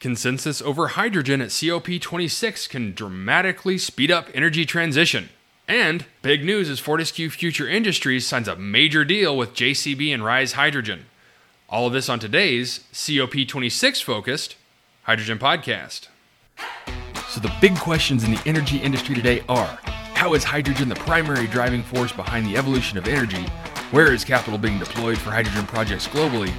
Consensus over hydrogen at COP26 can dramatically speed up energy transition. And big news is Fortescue Future Industries signs a major deal with JCB and Ryze Hydrogen. All of this on today's COP26 focused Hydrogen Podcast. So, the big questions in the energy industry today are how is hydrogen the primary driving force behind the evolution of energy? Where is capital being deployed for hydrogen projects globally?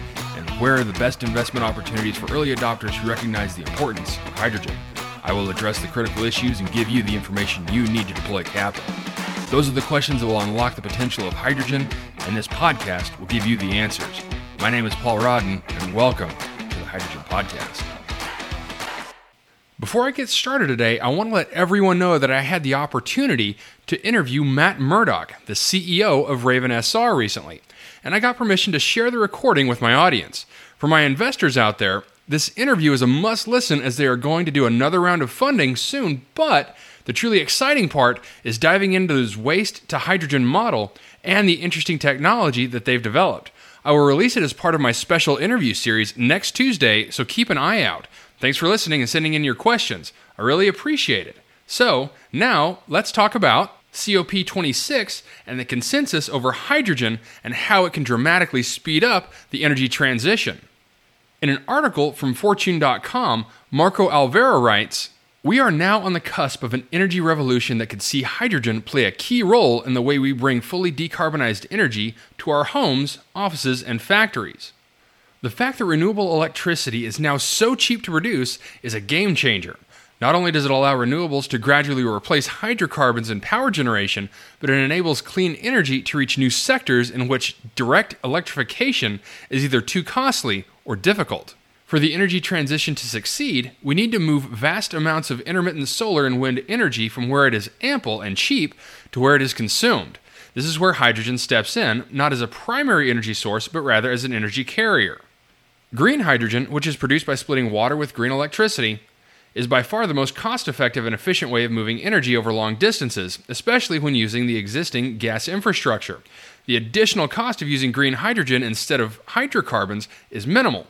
Where are the best investment opportunities for early adopters who recognize the importance of hydrogen? I will address the critical issues and give you the information you need to deploy capital. Those are the questions that will unlock the potential of hydrogen, and this podcast will give you the answers. My name is Paul Rodden, and welcome to the Hydrogen Podcast. Before I get started today, I want to let everyone know that I had the opportunity to interview Matt Murdock, the CEO of Raven SR, recently, and I got permission to share the recording with my audience. For my investors out there, this interview is a must listen as they are going to do another round of funding soon, but the truly exciting part is diving into this waste to hydrogen model and the interesting technology that they've developed. I will release it as part of my special interview series next Tuesday, so keep an eye out. Thanks for listening and sending in your questions. I really appreciate it. So, now let's talk about COP26 and the consensus over hydrogen and how it can dramatically speed up the energy transition. In an article from Fortune.com, Marco Alvera writes We are now on the cusp of an energy revolution that could see hydrogen play a key role in the way we bring fully decarbonized energy to our homes, offices, and factories. The fact that renewable electricity is now so cheap to produce is a game changer. Not only does it allow renewables to gradually replace hydrocarbons in power generation, but it enables clean energy to reach new sectors in which direct electrification is either too costly or difficult. For the energy transition to succeed, we need to move vast amounts of intermittent solar and wind energy from where it is ample and cheap to where it is consumed. This is where hydrogen steps in, not as a primary energy source, but rather as an energy carrier. Green hydrogen, which is produced by splitting water with green electricity, is by far the most cost effective and efficient way of moving energy over long distances, especially when using the existing gas infrastructure. The additional cost of using green hydrogen instead of hydrocarbons is minimal.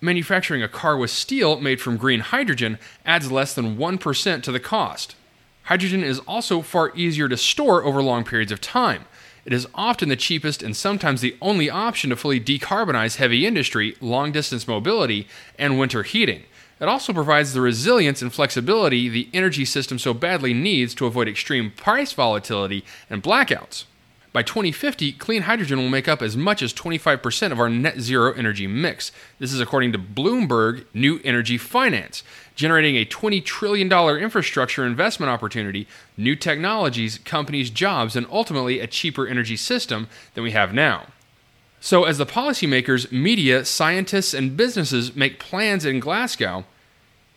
Manufacturing a car with steel made from green hydrogen adds less than 1% to the cost. Hydrogen is also far easier to store over long periods of time. It is often the cheapest and sometimes the only option to fully decarbonize heavy industry, long distance mobility, and winter heating. It also provides the resilience and flexibility the energy system so badly needs to avoid extreme price volatility and blackouts. By 2050, clean hydrogen will make up as much as 25% of our net zero energy mix. This is according to Bloomberg New Energy Finance, generating a $20 trillion infrastructure investment opportunity, new technologies, companies, jobs, and ultimately a cheaper energy system than we have now. So, as the policymakers, media, scientists, and businesses make plans in Glasgow,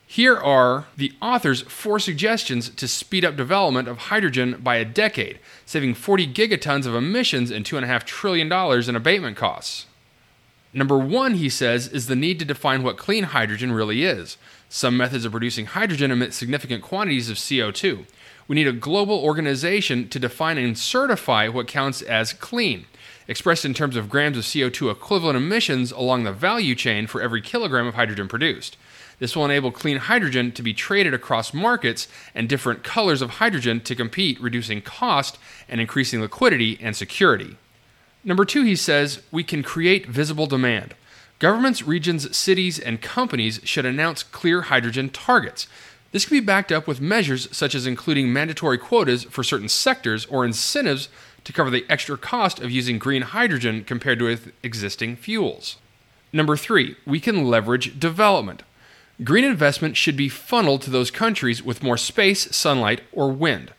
here are the author's four suggestions to speed up development of hydrogen by a decade, saving 40 gigatons of emissions and $2.5 trillion in abatement costs. Number one, he says, is the need to define what clean hydrogen really is. Some methods of producing hydrogen emit significant quantities of CO2. We need a global organization to define and certify what counts as clean, expressed in terms of grams of CO2 equivalent emissions along the value chain for every kilogram of hydrogen produced. This will enable clean hydrogen to be traded across markets and different colors of hydrogen to compete, reducing cost and increasing liquidity and security. Number two, he says, we can create visible demand. Governments, regions, cities, and companies should announce clear hydrogen targets. This can be backed up with measures such as including mandatory quotas for certain sectors or incentives to cover the extra cost of using green hydrogen compared to existing fuels. Number three, we can leverage development. Green investment should be funneled to those countries with more space, sunlight, or wind.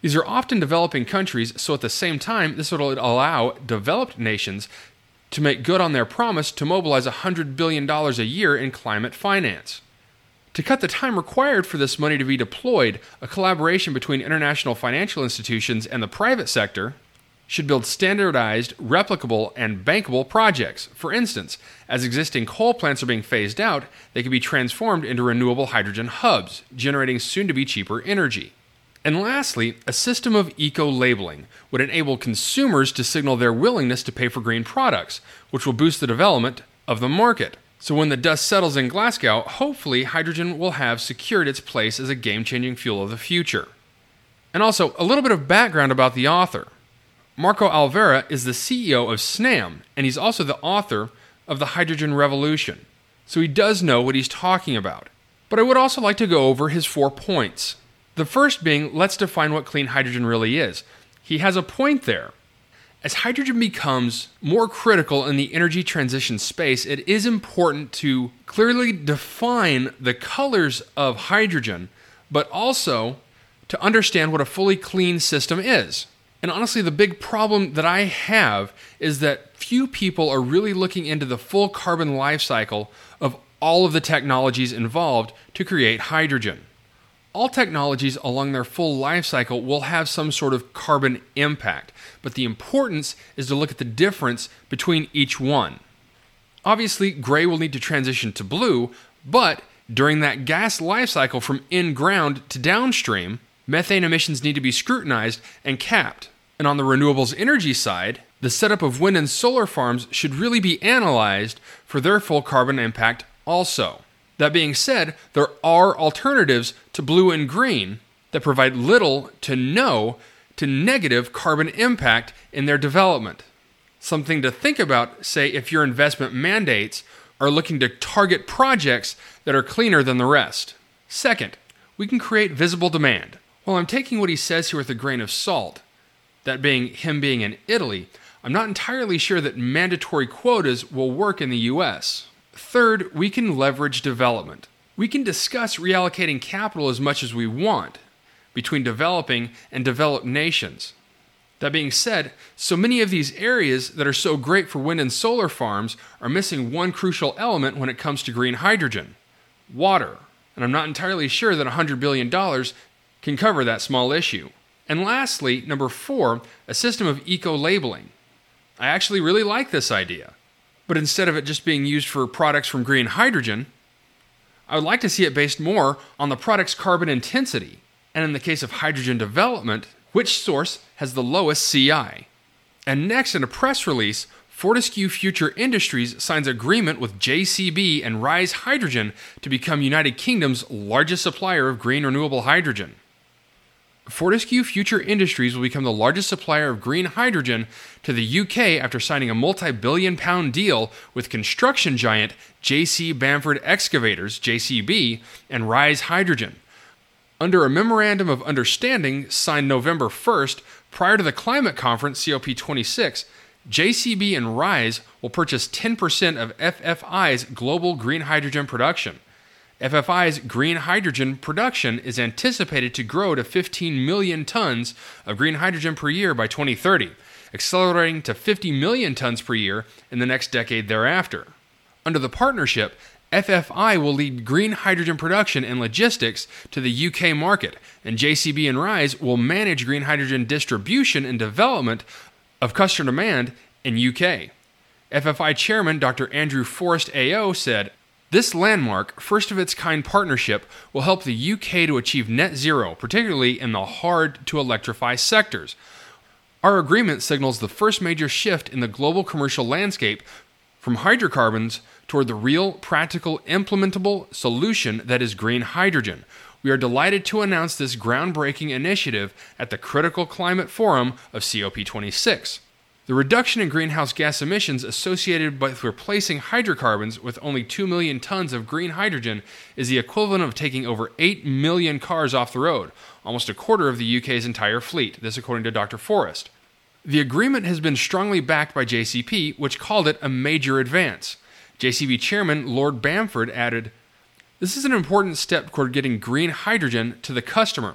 These are often developing countries, so at the same time, this would allow developed nations to make good on their promise to mobilize $100 billion a year in climate finance. To cut the time required for this money to be deployed, a collaboration between international financial institutions and the private sector should build standardized, replicable, and bankable projects. For instance, as existing coal plants are being phased out, they can be transformed into renewable hydrogen hubs, generating soon to be cheaper energy. And lastly, a system of eco labeling would enable consumers to signal their willingness to pay for green products, which will boost the development of the market. So when the dust settles in Glasgow, hopefully hydrogen will have secured its place as a game changing fuel of the future. And also, a little bit of background about the author. Marco Alvera is the CEO of Snam, and he's also the author of The Hydrogen Revolution. So he does know what he's talking about. But I would also like to go over his four points. The first being let's define what clean hydrogen really is. He has a point there. As hydrogen becomes more critical in the energy transition space, it is important to clearly define the colors of hydrogen, but also to understand what a fully clean system is. And honestly, the big problem that I have is that few people are really looking into the full carbon life cycle of all of the technologies involved to create hydrogen. All technologies along their full life cycle will have some sort of carbon impact, but the importance is to look at the difference between each one. Obviously, gray will need to transition to blue, but during that gas life cycle from in ground to downstream, methane emissions need to be scrutinized and capped. And on the renewables energy side, the setup of wind and solar farms should really be analyzed for their full carbon impact also. That being said, there are alternatives to blue and green that provide little to no to negative carbon impact in their development. Something to think about, say, if your investment mandates are looking to target projects that are cleaner than the rest. Second, we can create visible demand. While I'm taking what he says here with a grain of salt, that being him being in Italy, I'm not entirely sure that mandatory quotas will work in the US. Third, we can leverage development. We can discuss reallocating capital as much as we want between developing and developed nations. That being said, so many of these areas that are so great for wind and solar farms are missing one crucial element when it comes to green hydrogen water. And I'm not entirely sure that $100 billion can cover that small issue. And lastly, number four, a system of eco labeling. I actually really like this idea. But instead of it just being used for products from green hydrogen, I would like to see it based more on the product's carbon intensity, and in the case of hydrogen development, which source has the lowest CI. And next, in a press release, Fortescue Future Industries signs agreement with JCB and Ryze Hydrogen to become United Kingdom's largest supplier of green renewable hydrogen. Fortescue Future Industries will become the largest supplier of green hydrogen to the UK after signing a multi billion pound deal with construction giant JC Bamford Excavators, JCB, and Ryze Hydrogen. Under a memorandum of understanding signed November 1st, prior to the climate conference COP26, JCB and Ryze will purchase 10% of FFI's global green hydrogen production. FFI's green hydrogen production is anticipated to grow to 15 million tons of green hydrogen per year by 2030, accelerating to 50 million tons per year in the next decade thereafter. Under the partnership, FFI will lead green hydrogen production and logistics to the UK market, and JCB and Ryze will manage green hydrogen distribution and development of customer demand in UK. FFI chairman Dr. Andrew Forrest AO said, this landmark, first of its kind partnership will help the UK to achieve net zero, particularly in the hard to electrify sectors. Our agreement signals the first major shift in the global commercial landscape from hydrocarbons toward the real, practical, implementable solution that is green hydrogen. We are delighted to announce this groundbreaking initiative at the Critical Climate Forum of COP26. The reduction in greenhouse gas emissions associated with replacing hydrocarbons with only 2 million tons of green hydrogen is the equivalent of taking over 8 million cars off the road, almost a quarter of the UK's entire fleet, this according to Dr. Forrest. The agreement has been strongly backed by JCB, which called it a major advance. JCB chairman Lord Bamford added, This is an important step toward getting green hydrogen to the customer.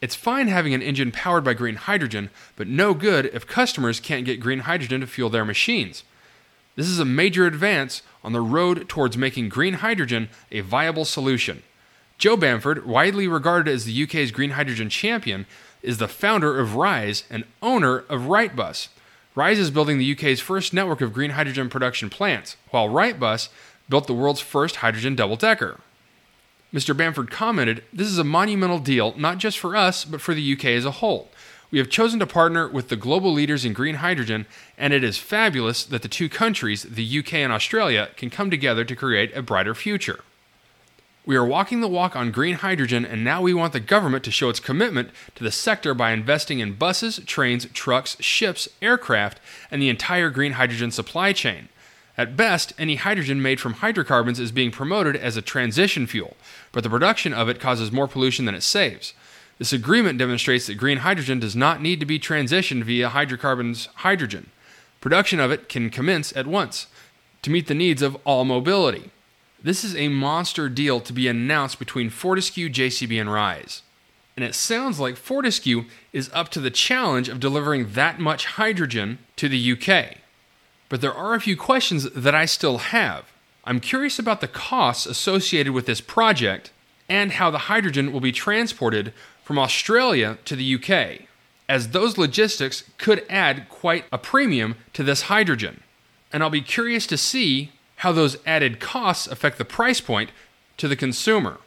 It's fine having an engine powered by green hydrogen, but no good if customers can't get green hydrogen to fuel their machines. This is a major advance on the road towards making green hydrogen a viable solution. Joe Bamford, widely regarded as the UK's green hydrogen champion, is the founder of Ryze and owner of Wrightbus. Ryze is building the UK's first network of green hydrogen production plants, while Wrightbus built the world's first hydrogen double decker. Mr. Bamford commented, This is a monumental deal, not just for us, but for the UK as a whole. We have chosen to partner with the global leaders in green hydrogen, and it is fabulous that the two countries, the UK and Australia, can come together to create a brighter future. We are walking the walk on green hydrogen, and now we want the government to show its commitment to the sector by investing in buses, trains, trucks, ships, aircraft, and the entire green hydrogen supply chain. At best, any hydrogen made from hydrocarbons is being promoted as a transition fuel, but the production of it causes more pollution than it saves. This agreement demonstrates that green hydrogen does not need to be transitioned via hydrocarbons hydrogen. Production of it can commence at once to meet the needs of all mobility. This is a monster deal to be announced between Fortescue, JCB, and Ryze. And it sounds like Fortescue is up to the challenge of delivering that much hydrogen to the UK. But there are a few questions that I still have. I'm curious about the costs associated with this project and how the hydrogen will be transported from Australia to the UK, as those logistics could add quite a premium to this hydrogen. And I'll be curious to see how those added costs affect the price point to the consumer.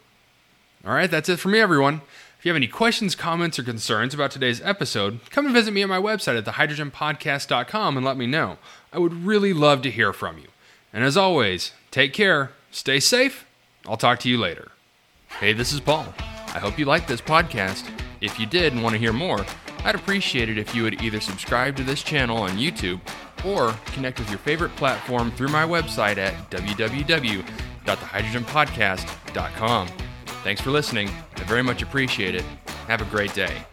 All right, that's it for me, everyone. If you have any questions, comments, or concerns about today's episode, come and visit me at my website at thehydrogenpodcast.com and let me know. I would really love to hear from you. And as always, take care, stay safe. I'll talk to you later. Hey, this is Paul. I hope you liked this podcast. If you did and want to hear more, I'd appreciate it if you would either subscribe to this channel on YouTube or connect with your favorite platform through my website at www.thehydrogenpodcast.com. Thanks for listening. I very much appreciate it. Have a great day.